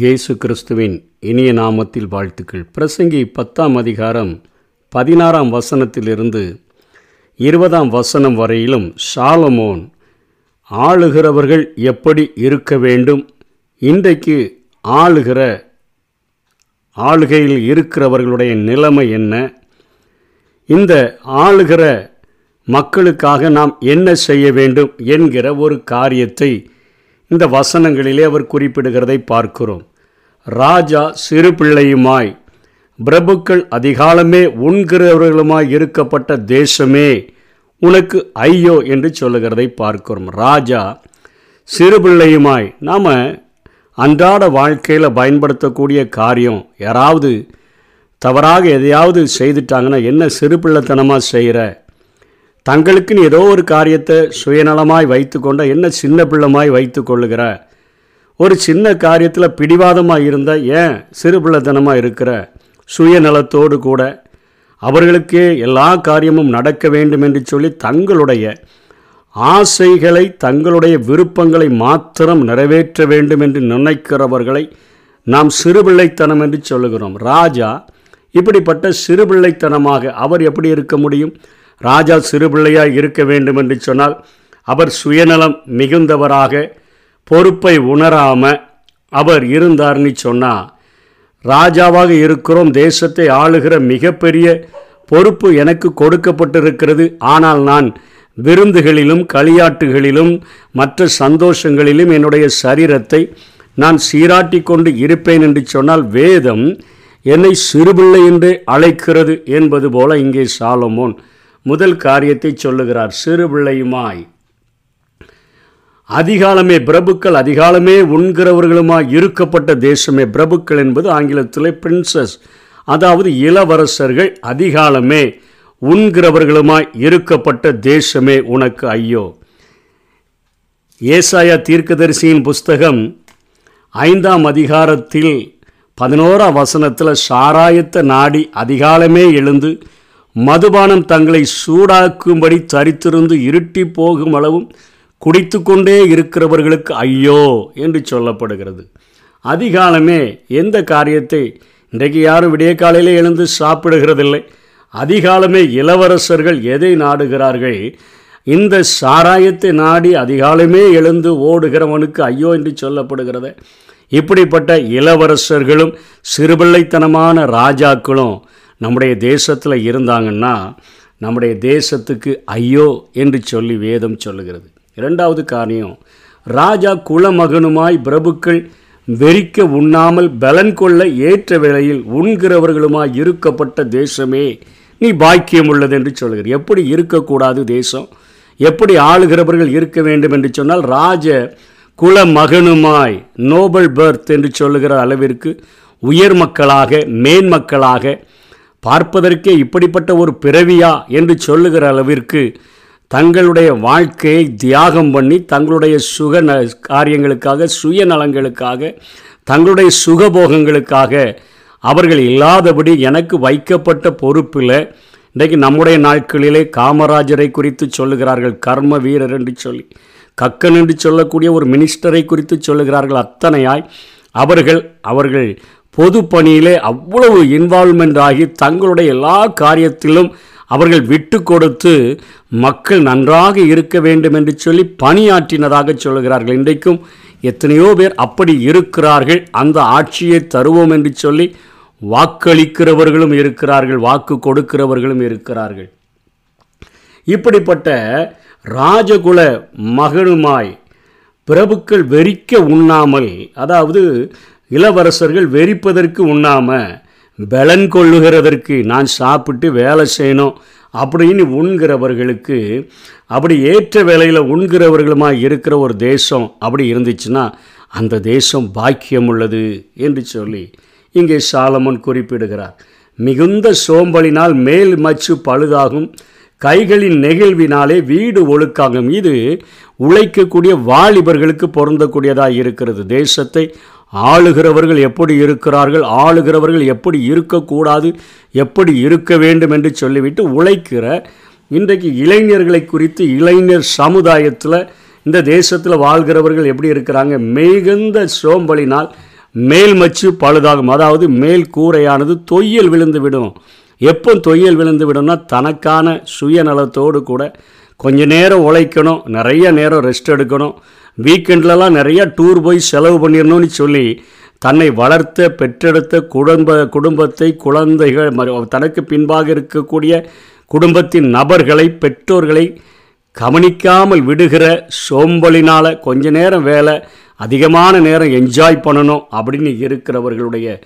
இயேசு கிறிஸ்துவின் இனிய நாமத்தில் வாழ்த்துக்கள். பிரசங்கி பத்தாம் அதிகாரம் பதினாறாம் வசனத்திலிருந்து இருபதாம் வசனம் வரையிலும் சாலமோன் ஆளுகிறவர்கள் எப்படி இருக்க வேண்டும்? இன்றைக்கு ஆளுகிற ஆளுகையில் இருக்கிறவர்களுடைய நிலைமை என்ன? இந்த ஆளுகிற மக்களுக்காக நாம் என்ன செய்ய வேண்டும்? என்கிற ஒரு காரியத்தை இந்த வசனங்களிலே அவர் குறிப்பிடுகிறதை பார்க்கிறோம். ராஜா சிறு பிள்ளையுமாய் பிரபுக்கள் அதிகாலமே உண்கிறவர்களுமாய் இருக்கப்பட்ட தேசமே உனக்கு ஐயோ என்று சொல்லுகிறதை பார்க்கிறோம். ராஜா சிறு பிள்ளையுமாய் நாம் அன்றாட வாழ்க்கையில் பயன்படுத்தக்கூடிய காரியம் யாராவது தவறாக எதையாவது செய்துட்டாங்கன்னா என்ன சிறு பிள்ளைத்தனமாக செய்கிற தங்களுக்குன்னு ஏதோ ஒரு காரியத்தை சுயநலமாய் வைத்துக்கொண்ட என்ன சின்ன பிள்ளைமாய் வைத்து கொள்ளுகிற ஒரு சின்ன காரியத்தில் பிடிவாதமாக இருந்தால் ஏன் சிறு பிள்ளைத்தனமாக இருக்கிற சுயநலத்தோடு கூட அவர்களுக்கே எல்லா காரியமும் நடக்க வேண்டும் என்று சொல்லி தங்களுடைய ஆசைகளை தங்களுடைய விருப்பங்களை மாத்திரம் நிறைவேற்ற வேண்டும் என்று நினைக்கிறவர்களை நாம் சிறுபிள்ளைத்தனம் என்று சொல்லுகிறோம். ராஜா இப்படிப்பட்ட சிறுபிள்ளைத்தனமாக அவர் எப்படி இருக்க முடியும்? ராஜா சிறுபிள்ளையாக இருக்க வேண்டும் என்று சொன்னால் அவர் சுயநலம் மிகுந்தவராக பொறுப்பை உணராமல் அவர் இருந்தார்னு சொன்னால் ராஜாவாக இருக்கிறோம் தேசத்தை ஆளுகிற மிகப்பெரிய பொறுப்பு எனக்கு கொடுக்கப்பட்டிருக்கிறது. ஆனால் நான் விருந்துகளிலும் களியாட்டுகளிலும் மற்ற சந்தோஷங்களிலும் என்னுடைய சரீரத்தை நான் சீராட்டி கொண்டு இருப்பேன் என்று சொன்னால் வேதம் என்னை சிறுபிள்ளை என்று அழைக்கிறது என்பது போல இங்கே சாலமோன் முதல் காரியத்தை சொல்லுகிறார் சிறு பிள்ளையுமாய் அதிகாலமே பிரபுக்கள் அதிகாலமே உண்கிறவர்களுமாய் இருக்கப்பட்ட தேசமே பிரபுக்கள் என்பது ஆங்கிலத்தில் பிரின்சஸ் அதாவது இளவரசர்கள் அதிகாலமே உண்கிறவர்களுமாய் இருக்கப்பட்ட தேசமே உனக்கு ஐயோ. ஏசாயா தீர்க்கதரிசியின் புஸ்தகம் ஐந்தாம் அதிகாரத்தில் பதினோரா வசனத்தில் சாராயத்த நாடி அதிகாலமே எழுந்து மதுபானம் தங்களை சூடாக்கும்படி தரித்திருந்து இருட்டி போகும் அளவும் குடித்து கொண்டே இருக்கிறவர்களுக்கு ஐயோ என்று சொல்லப்படுகிறது. அதிகாலமே எந்த காரியத்தை இன்றைக்கு யாரும் விடிய காலையில் எழுந்து சாப்பிடுகிறதில்லை. அதிகாலமே இளவரசர்கள் எதை நாடுகிறார்கள்? இந்த சாராயத்தை நாடி அதிகாலமே எழுந்து ஓடுகிறவனுக்கு ஐயோ என்று சொல்லப்படுகிறது. இப்படிப்பட்ட இளவரசர்களும் சிறுபிள்ளைத்தனமான ராஜாக்களும் நம்முடைய தேசத்தில் இருந்தாங்கன்னா நம்முடைய தேசத்துக்கு ஐயோ என்று சொல்லி வேதம் சொல்லுகிறது. இரண்டாவது காரியம் ராஜா குலமகனுமாய் பிரபுக்கள் வெறிக்க உண்ணாமல் பலன் கொள்ள ஏற்ற வேளையில் உண்கிறவர்களுமாய் இருக்கப்பட்ட தேசமே நீ பாக்கியம் உள்ளது என்று சொல்கிறது எப்படி இருக்கக்கூடாது தேசம்? எப்படி ஆளுகிறவர்கள் இருக்க வேண்டும் என்று சொன்னால் ராஜ குல மகனுமாய் நோபல் பர்த் என்று சொல்லுகிற அளவிற்கு உயர் மக்களாக மேன்மக்களாக பார்ப்பதற்கே இப்படிப்பட்ட ஒரு பிறவியா என்று சொல்லுகிற அளவிற்கு தங்களுடைய வாழ்க்கையை தியாகம் பண்ணி தங்களுடைய சுக ந காரியங்களுக்காக சுயநலங்களுக்காக தங்களுடைய சுகபோகங்களுக்காக அவர்கள் இல்லாதபடி எனக்கு வைக்கப்பட்ட பொறுப்பில் இன்றைக்கு நம்முடைய நாட்களிலே காமராஜரை குறித்து சொல்லுகிறார்கள் கர்ம வீரர் என்று சொல்லி. கக்கன் என்று சொல்லக்கூடிய ஒரு மினிஸ்டரை குறித்து சொல்லுகிறார்கள் அத்தனையாய். அவர்கள் அவர்கள் பொது பணியிலே அவ்வளவு இன்வால்மெண்ட் ஆகி தங்களுடைய எல்லா காரியத்திலும் அவர்கள் விட்டு கொடுத்து மக்கள் நன்றாக இருக்க வேண்டும் என்று சொல்லி பணியாற்றினதாக சொல்கிறார்கள். இன்றைக்கும் எத்தனையோ பேர் அப்படி இருக்கிறார்கள். அந்த ஆட்சியை தருவோம் என்று சொல்லி வாக்களிக்கிறவர்களும் இருக்கிறார்கள். வாக்கு கொடுக்கிறவர்களும் இருக்கிறார்கள். இப்படிப்பட்ட ராஜகுல மகனுமாய் பிரபுக்கள் வெறிக்க உண்ணாமல் அதாவது இளவரசர்கள் வெறிப்பதற்கு உண்ணாமல் பலன் கொள்ளுகிறதற்கு நான் சாப்பிட்டு வேலை செய்யணும் அப்படின்னு உண்கிறவர்களுக்கு அப்படி ஏற்ற வேலையில் உண்கிறவர்களுமாக இருக்கிற ஒரு தேசம் அப்படி இருந்துச்சுன்னா அந்த தேசம் பாக்கியம் உள்ளது என்று சொல்லி இங்கே சாலமன் குறிப்பிடுகிறார். மிகுந்த சோம்பலினால் மேல் மச்சு பழுதாகும் கைகளின் நெகிழ்வினாலே வீடு ஒழுக்காகும். இது உழைக்கக்கூடிய வாலிபர்களுக்கு பொருந்தக்கூடியதாக இருக்கிறது. தேசத்தை ஆளுகிறவர்கள் எப்படி இருக்கிறார்கள் ஆளுகிறவர்கள் எப்படி இருக்கக்கூடாது எப்படி இருக்க வேண்டும் என்று சொல்லிவிட்டு உழைக்கிற இன்றைக்கு இளைஞர்களை குறித்து இளைஞர் சமுதாயத்தில் இந்த தேசத்தில் வாழ்கிறவர்கள் எப்படி இருக்கிறாங்க? மிகுந்த சோம்பலினால் மேல் மச்சு பழுதாகும். அதாவது மேல் கூரையானது தொய்யல் விழுந்து விடும். எப்போ தொய்யல் விழுந்து விடும்னா தனக்கான சுயநலத்தோடு கூட கொஞ்ச நேரம் உழைக்கணும் நிறைய நேரம் ரெஸ்ட் எடுக்கணும் வீக்கெண்ட்லலாம் நிறையா டூர் போய் செலவு பண்ணிடணும்னு சொல்லி தன்னை வளர்த்த பெற்றெடுத்த குடும்ப குடும்பத்தை குழந்தைகள் தனக்கு பின்பாக இருக்கக்கூடிய குடும்பத்தின் நபர்களை பெற்றோர்களை கவனிக்காமல் விடுகிற சோம்பலினால் கொஞ்ச நேரம் வேலை அதிகமான நேரம் என்ஜாய் பண்ணணும் அப்படின்னு இருக்கிறவர்களுடைய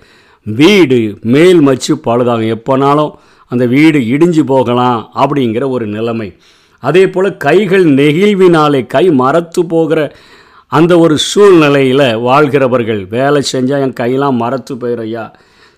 வீடு மேல் மச்சு பழுதாகும் எப்போனாலும் அந்த வீடு இடிஞ்சு போகலாம் அப்படிங்கிற ஒரு நிலைமை. அதே போல் கைகள் நெகிழ்வினாலே கை மரத்து போகிற அந்த ஒரு சூழ்நிலையில் வாழ்கிறவர்கள் வேலை செஞ்சால் என் கையெல்லாம் மரத்து போயிறையா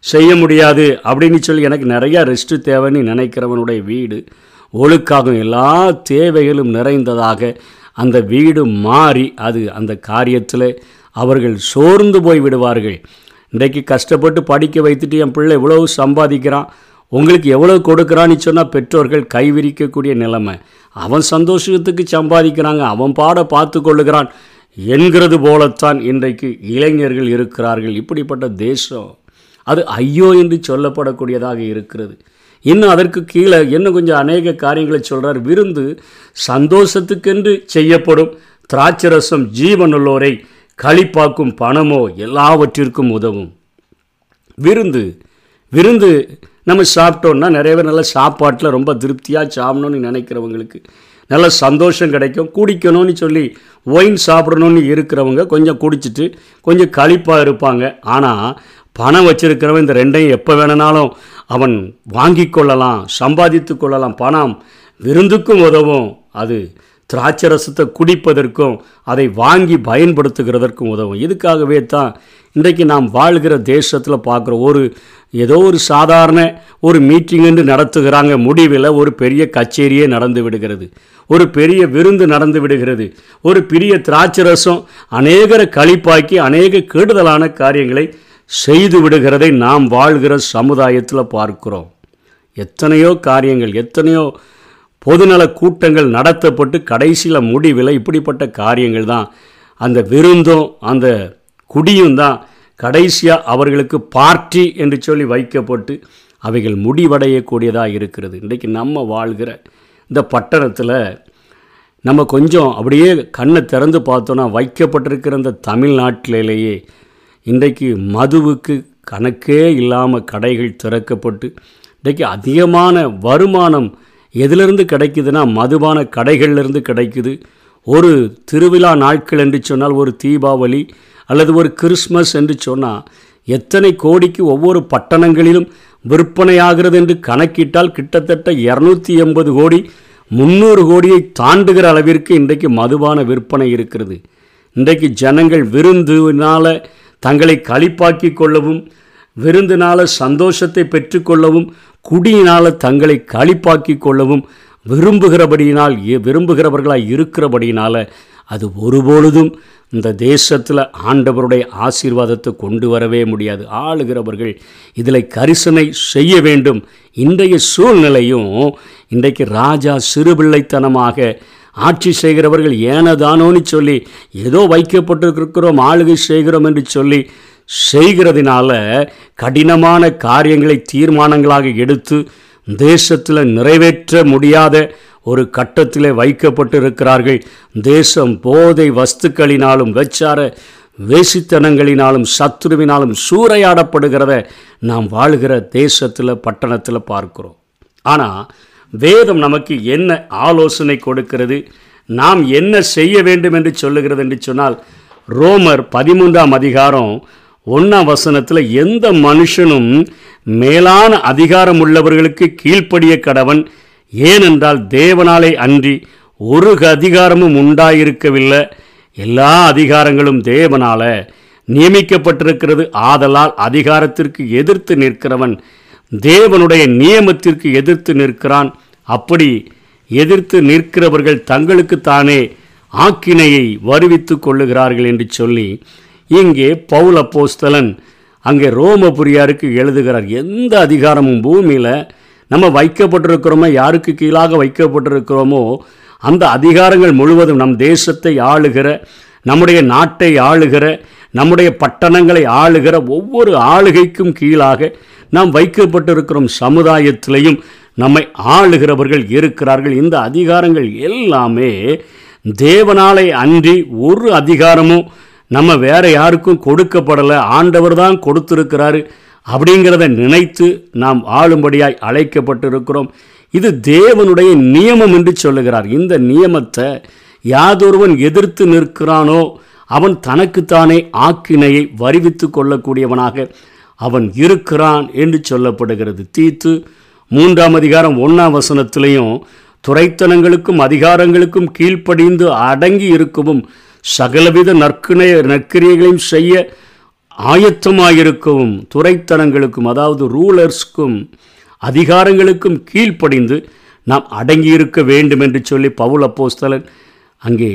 செய்ய முடியாது அப்படின்னு சொல்லி எனக்கு நிறையா ரெஸ்ட்டு தேவைன்னு நினைக்கிறவனுடைய வீடு ஒழுக்காகும் எல்லா தேவைகளும் நிறைந்ததாக அந்த வீடு மாறி அது அந்த காரியத்தில் அவர்கள் சோர்ந்து போய் விடுவார்கள். இன்றைக்கு கஷ்டப்பட்டு படிக்க வைத்துட்டு என் பிள்ளை இவ்வளவு சம்பாதிக்கிறான் உங்களுக்கு எவ்வளவு கொடுக்குறான்னு சொன்னால் பெற்றோர்கள் கைவிரிக்கக்கூடிய நிலைமை. அவன் சந்தோஷத்துக்கு சம்பாதிக்கிறாங்க அவன் பாட பார்த்து கொள்ளுகிறான் என்கிறது போலத்தான் இன்றைக்கு இளைஞர்கள் இருக்கிறார்கள். இப்படிப்பட்ட தேசம் அது ஐயோ என்று சொல்லப்படக்கூடியதாக இருக்கிறது. இன்னும் அதற்கு கீழே இன்னும் கொஞ்சம் அநேக காரியங்களை சொல்கிறார் விருந்து சந்தோஷத்துக்கென்று செய்யப்படும். திராட்சரசம் ஜீவனுள்ளோரை களிப்பாக்கும் பணமோ எல்லாவற்றிற்கும் உதவும். விருந்து விருந்து நம்ம சாப்பிட்டோன்னா நிறைய பேர் நல்ல சாப்பாட்டில் ரொம்ப திருப்தியாக சாப்பிடணும்னு நினைக்கிறவங்களுக்கு நல்ல சந்தோஷம் கிடைக்கும். குடிக்கணும்னு சொல்லி ஒயின் சாப்பிடணும்னு இருக்கிறவங்க கொஞ்சம் குடிச்சிட்டு கொஞ்சம் கழிப்பாக இருப்பாங்க. ஆனால் பணம் வச்சுருக்கிறவன் இந்த ரெண்டையும் எப்போ வேணுனாலும் அவன் வாங்கி கொள்ளலாம் சம்பாதித்து கொள்ளலாம். பணம் விருந்துக்கும் உதவும். அது திராட்சை ரசத்தை குடிப்பதற்கும் அதை வாங்கி பயன்படுத்துகிறதற்கும் உதவும். இதுக்காகவே தான் இன்றைக்கு நாம் வாழ்கிற தேசத்தில் பார்க்குற ஒரு ஏதோ ஒரு சாதாரண ஒரு மீட்டிங் என்று நடத்துகிறாங்க. முடிவில் ஒரு பெரிய கச்சேரியே நடந்து விடுகிறது. ஒரு பெரிய விருந்து நடந்து விடுகிறது. ஒரு பெரிய திராட்சை ரசம் அநேகரை கழிப்பாக்கி அநேக கெடுதலான காரியங்களை செய்து விடுகிறதை நாம் வாழ்கிற சமுதாயத்தில் பார்க்கிறோம். எத்தனையோ காரியங்கள் எத்தனையோ பொதுநல கூட்டங்கள் நடத்தப்பட்டு கடைசியில் முடிவில் இப்படிப்பட்ட காரியங்கள் தான். அந்த விருந்தும் அந்த குடியும் தான் கடைசியாக அவர்களுக்கு பார்ட்டி என்று சொல்லி வைக்கப்பட்டு அவைகள் முடிவடையக்கூடியதாக இருக்கிறது. இன்றைக்கு நம்ம வாழ்கிற இந்த பட்டணத்தில் நம்ம கொஞ்சம் அப்படியே கண்ணை திறந்து பார்த்தோன்னா வைக்கப்பட்டிருக்கிற இந்த தமிழ்நாட்டிலேயே இன்றைக்கு மதுவுக்கு கணக்கே இல்லாமல் கடைகள் திறக்கப்பட்டு இன்றைக்கு அதிகமான வருமானம் எதிலிருந்து கிடைக்குதுன்னா மதுபான கடைகள்லேருந்து கிடைக்குது. ஒரு திருவிழா நாட்கள் என்று சொன்னால் ஒரு தீபாவளி அல்லது ஒரு கிறிஸ்மஸ் என்று சொன்னால் எத்தனை கோடிக்கு ஒவ்வொரு பட்டணங்களிலும் விற்பனையாகிறது என்று கணக்கிட்டால் கிட்டத்தட்ட இரநூத்தி எண்பது கோடி முந்நூறு கோடியை தாண்டுகிற அளவிற்கு இன்றைக்கு மதுபான விற்பனை இருக்கிறது. இன்றைக்கு ஜனங்கள் விருந்துனால தங்களை களிப்பாக்கி கொள்ளவும் விருந்தினால சந்தோஷத்தை பெற்றுக்கொள்ளவும் குடியினால் தங்களை களிப்பாக்கி கொள்ளவும் விரும்புகிறபடியினால் விரும்புகிறவர்களாக இருக்கிறபடியினால் அது ஒருபொழுதும் இந்த தேசத்தில் ஆண்டவருடைய ஆசீர்வாதத்தை கொண்டு வரவே முடியாது. ஆளுகிறவர்கள் இதில் கரிசனை செய்ய வேண்டும். இன்றைய சூழ்நிலையும் இன்றைக்கு ராஜா சிறுபிள்ளைத்தனமாக ஆட்சி செய்கிறவர்கள் ஏனதானோன்னு சொல்லி ஏதோ வைக்கப்பட்டிருக்கிறோம் ஆளுகை செய்கிறோம் என்று சொல்லி செய்கிறதுனால கடினமான காரியங்களை தீர்மானங்களாக எடுத்து தேசத்தில் நிறைவேற்ற முடியாத ஒரு கட்டத்தில் வைக்கப்பட்டிருக்கிறார்கள். தேசம் போதை வஸ்துக்களினாலும் வெச்சார வேசித்தனங்களினாலும் சத்துருவினாலும் சூறையாடப்படுகிறத நாம் வாழ்கிற தேசத்தில் பட்டணத்தில் பார்க்கிறோம். ஆனால் வேதம் நமக்கு என்ன ஆலோசனை கொடுக்கிறது? நாம் என்ன செய்ய வேண்டும் என்று சொல்லுகிறது என்று சொன்னால் ரோமர் பதிமூன்றாம் அதிகாரம் ஒன்றாம் வசனத்தில் எந்த மனுஷனும் மேலான அதிகாரம் உள்ளவர்களுக்கு கீழ்ப்படிய கடவன் ஏனென்றால் தேவனாலே அன்றி ஒரு அதிகாரமும் உண்டாயிருக்கவில்லை. எல்லா அதிகாரங்களும் தேவனால நியமிக்கப்பட்டிருக்கிறது. ஆதலால் அதிகாரத்திற்கு எதிர்த்து நிற்கிறவன் தேவனுடைய நியமத்திற்கு எதிர்த்து நிற்கிறான். அப்படி எதிர்த்து நிற்கிறவர்கள் தங்களுக்கு தானே ஆக்கினையை வருவித்து கொள்ளுகிறார்கள் என்று சொல்லி இங்கே பவுல் போஸ்தலன் அங்கே ரோமபுரியாருக்கு எழுதுகிறார். எந்த அதிகாரமும் பூமியில் நம்ம வைக்கப்பட்டிருக்கிறோமோ யாருக்கு கீழாக வைக்கப்பட்டிருக்கிறோமோ அந்த அதிகாரங்கள் முழுவதும் நம் தேசத்தை ஆளுகிற நம்முடைய நாட்டை ஆளுகிற நம்முடைய பட்டணங்களை ஆளுகிற ஒவ்வொரு ஆளுகைக்கும் கீழாக நாம் வைக்கப்பட்டிருக்கிறோம் சமுதாயத்திலையும் நம்மை ஆளுகிறவர்கள் இருக்கிறார்கள். இந்த அதிகாரங்கள் எல்லாமே தேவனாலை அன்றி ஒரு அதிகாரமும் நம்ம வேற யாருக்கும் கொடுக்கப்படலை. ஆண்டவர் தான் கொடுத்திருக்கிறாரு அப்படிங்கிறத நினைத்து நாம் ஆளும்படியாய் அழைக்கப்பட்டிருக்கிறோம். இது தேவனுடைய நியமம் என்று சொல்லுகிறார். இந்த நியமத்தை யாதொருவன் எதிர்த்து நிற்கிறானோ அவன் தனக்குத்தானே ஆக்கினையை வரிவித்து கொள்ளக்கூடியவனாக அவன் இருக்கிறான் என்று சொல்லப்படுகிறது. தீத்து மூன்றாம் அதிகாரம் ஒன்றாம் வசனத்திலையும் துறைத்தனங்களுக்கும் அதிகாரங்களுக்கும் கீழ்ப்படிந்து அடங்கி இருக்கவும் சகலவித நற்கிணைய நற்கிரியைகளையும் செய்ய ஆயத்தமாயிருக்கவும் துறைத்தனங்களுக்கும் அதாவது ரூலர்ஸ்க்கும் அதிகாரங்களுக்கும் கீழ்ப்படிந்து நாம் அடங்கியிருக்க வேண்டும் என்று சொல்லி பவுல் அப்போஸ்தலன் அங்கே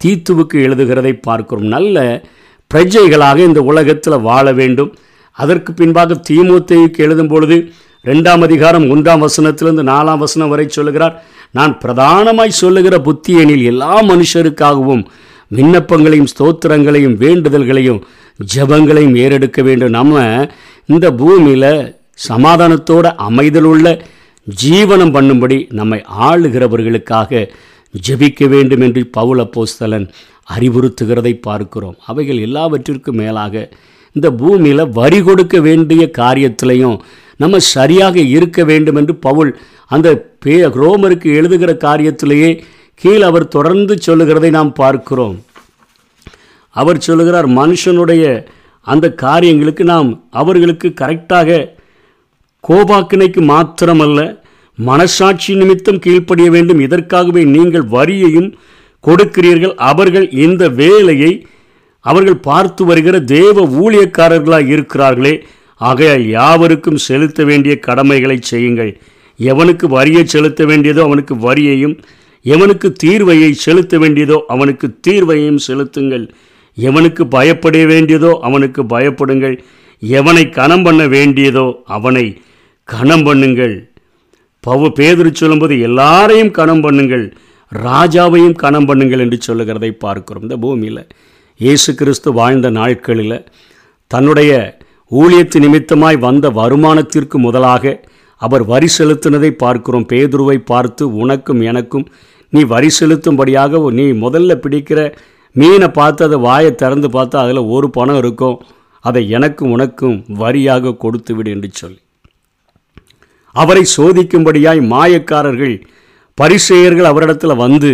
தீத்துவுக்கு எழுதுகிறதை பார்க்கிறோம். நல்ல பிரஜைகளாக இந்த உலகத்தில் வாழ வேண்டும். அதற்கு பின்பாக தீமூத்தைக்கு எழுதும் பொழுது ரெண்டாம் அதிகாரம் ஒன்றாம் வசனத்திலிருந்து நாலாம் வசனம் வரை சொல்லுகிறார் நான் பிரதானமாய் சொல்லுகிற புத்தியனில் எல்லா மனுஷருக்காகவும் விண்ணப்பங்களையும் ஸ்தோத்திரங்களையும் வேண்டுதல்களையும் ஜபங்களையும் ஏறெடுக்க வேண்டும். நம்ம இந்த பூமியில் சமாதானத்தோட அமைதலுள்ள ஜீவனம் பண்ணும்படி நம்மை ஆளுகிறவர்களுக்காக ஜெபிக்க வேண்டும் என்று பவுல போஸ்தலன் அறிவுறுத்துகிறதை பார்க்கிறோம். அவைகள் எல்லாவற்றிற்கும் மேலாக இந்த பூமியில் வரி கொடுக்க வேண்டிய காரியத்திலையும் நம்ம சரியாக இருக்க வேண்டும் என்று பவுல் அந்த பே ரோமருக்கு எழுதுகிற காரியத்திலேயே கீழ் அவர் தொடர்ந்து சொல்லுகிறதை நாம் பார்க்கிறோம். அவர் சொல்லுகிறார் மனுஷனுடைய அந்த காரியங்களுக்கு நாம் அவர்களுக்கு கரெக்டாக கோபாக்கினைக்கு மாத்திரமல்ல மனசாட்சி நிமித்தம் கீழ்ப்படிய வேண்டும். இதற்காகவே நீங்கள் வரியையும் கொடுக்கிறீர்கள். அவர்கள் இந்த வேலையை அவர்கள் பார்த்து வருகிற தேவ ஊழியக்காரர்களாக இருக்கிறார்களே. ஆகையால் யாவருக்கும் செலுத்த வேண்டிய கடமைகளை செய்யுங்கள். எவனுக்கு வரியை செலுத்த வேண்டியதோ அவனுக்கு வரியையும் எவனுக்கு தீர்வையை செலுத்த வேண்டியதோ அவனுக்கு தீர்வையும் செலுத்துங்கள். எவனுக்கு பயப்பட வேண்டியதோ அவனுக்கு பயப்படுங்கள். எவனை கணம் பண்ண வேண்டியதோ அவனை கணம் பண்ணுங்கள் பவு பேதுரு சொல்லும்போது எல்லாரையும் கணம் பண்ணுங்கள் ராஜாவையும் கணம் பண்ணுங்கள் என்று சொல்லுகிறதை பார்க்கிறோம். இந்த பூமியில் இயேசு கிறிஸ்து வாழ்ந்த நாட்களில் தன்னுடைய ஊழியத்து நிமித்தமாய் வந்த வருமானத்திற்கு முதலாக அவர் வரி செலுத்தினதை பார்க்கிறோம். பேதுருவை பார்த்து உனக்கும் எனக்கும் நீ வரி செலுத்தும்படியாக நீ முதல்ல பிடிக்கிற மீனை பார்த்து அதை வாயை திறந்து பார்த்தா அதில் ஒரு பணம் இருக்கும். அதை எனக்கும் உனக்கும் வரியாக கொடுத்து விடு என்று சொல்லி. அவரை சோதிக்கும்படியாய் மாயக்காரர்கள் பரிசெயர்கள் அவரிடத்தில் வந்து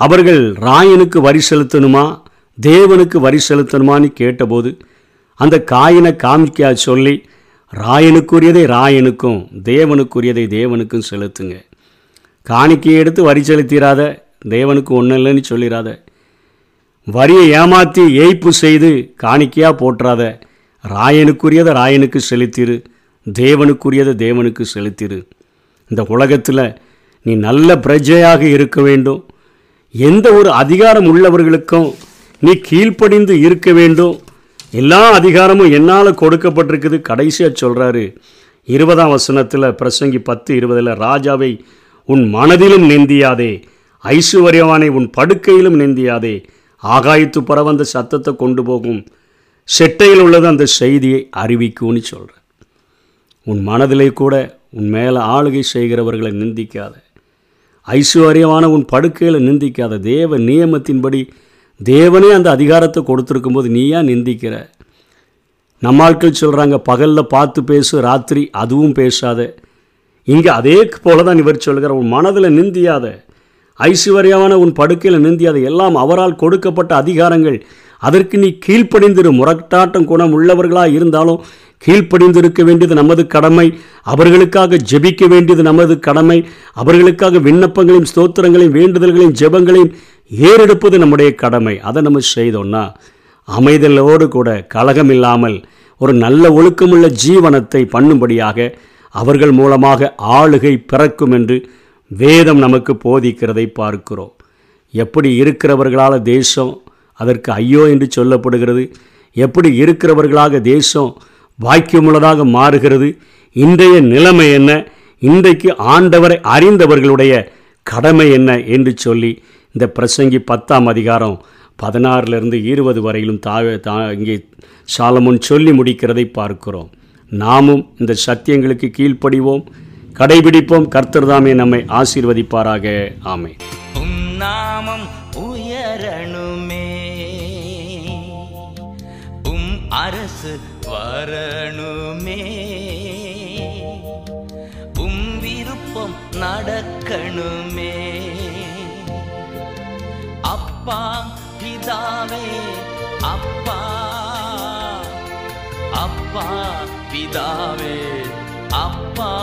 அவர்கள் ராயனுக்கு வரி செலுத்தணுமா தேவனுக்கு வரி செலுத்தணுமான்னு கேட்டபோது அந்த காயினை காமிக்கா சொல்லி ராயனுக்குரியதை ராயனுக்கும் தேவனுக்குரியதை தேவனுக்கும் செலுத்துங்க. காணிக்கையை எடுத்து வரி செலுத்திடாத தேவனுக்கு ஒன்றும் இல்லைன்னு சொல்லிடாத வரியை ஏமாற்றி ஏய்ப்பு செய்து காணிக்கையாக போட்டுறாத ராயனுக்குரியதை ராயனுக்கு செலுத்திரு. தேவனுக்குரியதை தேவனுக்கு செலுத்திரு. இந்த உலகத்தில் நீ நல்ல பிரஜையாக இருக்க வேண்டும். எந்த ஒரு அதிகாரம் உள்ளவர்களுக்கும் நீ கீழ்ப்படிந்து இருக்க வேண்டும். எல்லா அதிகாரமும் என்னால் கொடுக்கப்பட்டிருக்குது. கடைசியாக சொல்கிறாரு இருபதாம் வசனத்தில் பிரசங்கி பத்து இருபதில் ராஜாவை உன் மனதிலும் நிந்தியாதே ஐஸ்வர்யவானை உன் படுக்கையிலும் நிந்தியாதே ஆகாயத்து பரவந்த சத்தத்தை கொண்டு போகும். செட்டையில் உள்ளது அந்த செய்தியை அறிவிக்கும்னு சொல்கிறேன் உன் மனதிலே கூட உன் மேலே ஆளுகை செய்கிறவர்களை நிந்திக்காத. ஐஸ்வர்யமான உன் படுக்கையில் நிந்திக்காத. தேவ நியமத்தின்படி தேவனே அந்த அதிகாரத்தை கொடுத்துருக்கும்போது நீ ஏன் நிந்திக்கிற நம்மாட்கள் சொல்கிறாங்க பகலில் பார்த்து பேசு ராத்திரி அதுவும் பேசாத. இங்கே அதே போல தான் இவர் சொல்கிறார் உன் மனதில் நிந்தியாத. ஐஸ்வர்யமான உன் படுக்கையில் நிந்தியாத. எல்லாம் அவரால் கொடுக்கப்பட்ட அதிகாரங்கள். அதற்கு நீ கீழ்ப்படிந்திரு. முரட்டாட்டம் குணம் உள்ளவர்களாக இருந்தாலும் கீழ்ப்படிந்திருக்க வேண்டியது நமது கடமை. அவர்களுக்காக ஜெபிக்க வேண்டியது நமது கடமை. அவர்களுக்காக விண்ணப்பங்களையும் ஸ்தோத்திரங்களையும் வேண்டுதல்களையும் ஜெபங்களையும் ஏறெடுப்பது நம்முடைய கடமை. அதை நம்ம செய்தோம்னா அமைதலோடு கூட கலகம் இல்லாமல் ஒரு நல்ல ஒழுக்கமுள்ள ஜீவனத்தை பண்ணும்படியாக அவர்கள் மூலமாக ஆளுகை பிறக்கும் என்று வேதம் நமக்கு போதிக்கிறதை பார்க்கிறோம். எப்படி இருக்கிறவர்களால் தேசம் அதற்கு ஐயோ என்று சொல்லப்படுகிறது? எப்படி இருக்கிறவர்களாக தேசம் வாக்கியமுள்ளதாக மாறுகிறது. இன்றைய நிலைமை என்ன? இன்றைக்கு ஆண்டவரை அறிந்தவர்களுடைய கடமை என்ன என்று சொல்லி இந்த பிரசங்கி பத்தாம் அதிகாரம் பதினாறிலிருந்து இருபது வரையிலும் தா தா இங்கே சாலமுன் சொல்லி முடிக்கிறதை பார்க்கிறோம். நாமும் இந்த சத்தியங்களுக்கு கீழ்ப்படிவோம். கடைபிடிப்போம். கர்த்தர்தாமே நம்மை ஆசீர்வதிப்பாராக. ஆமை நாமம் உயரணுமே. உம் அரசு வரணுமே. உம் விருப்பம் நடக்கணுமே. அப்பா பிதாவே அப்பா. அப்பா பிதாவே அப்பா.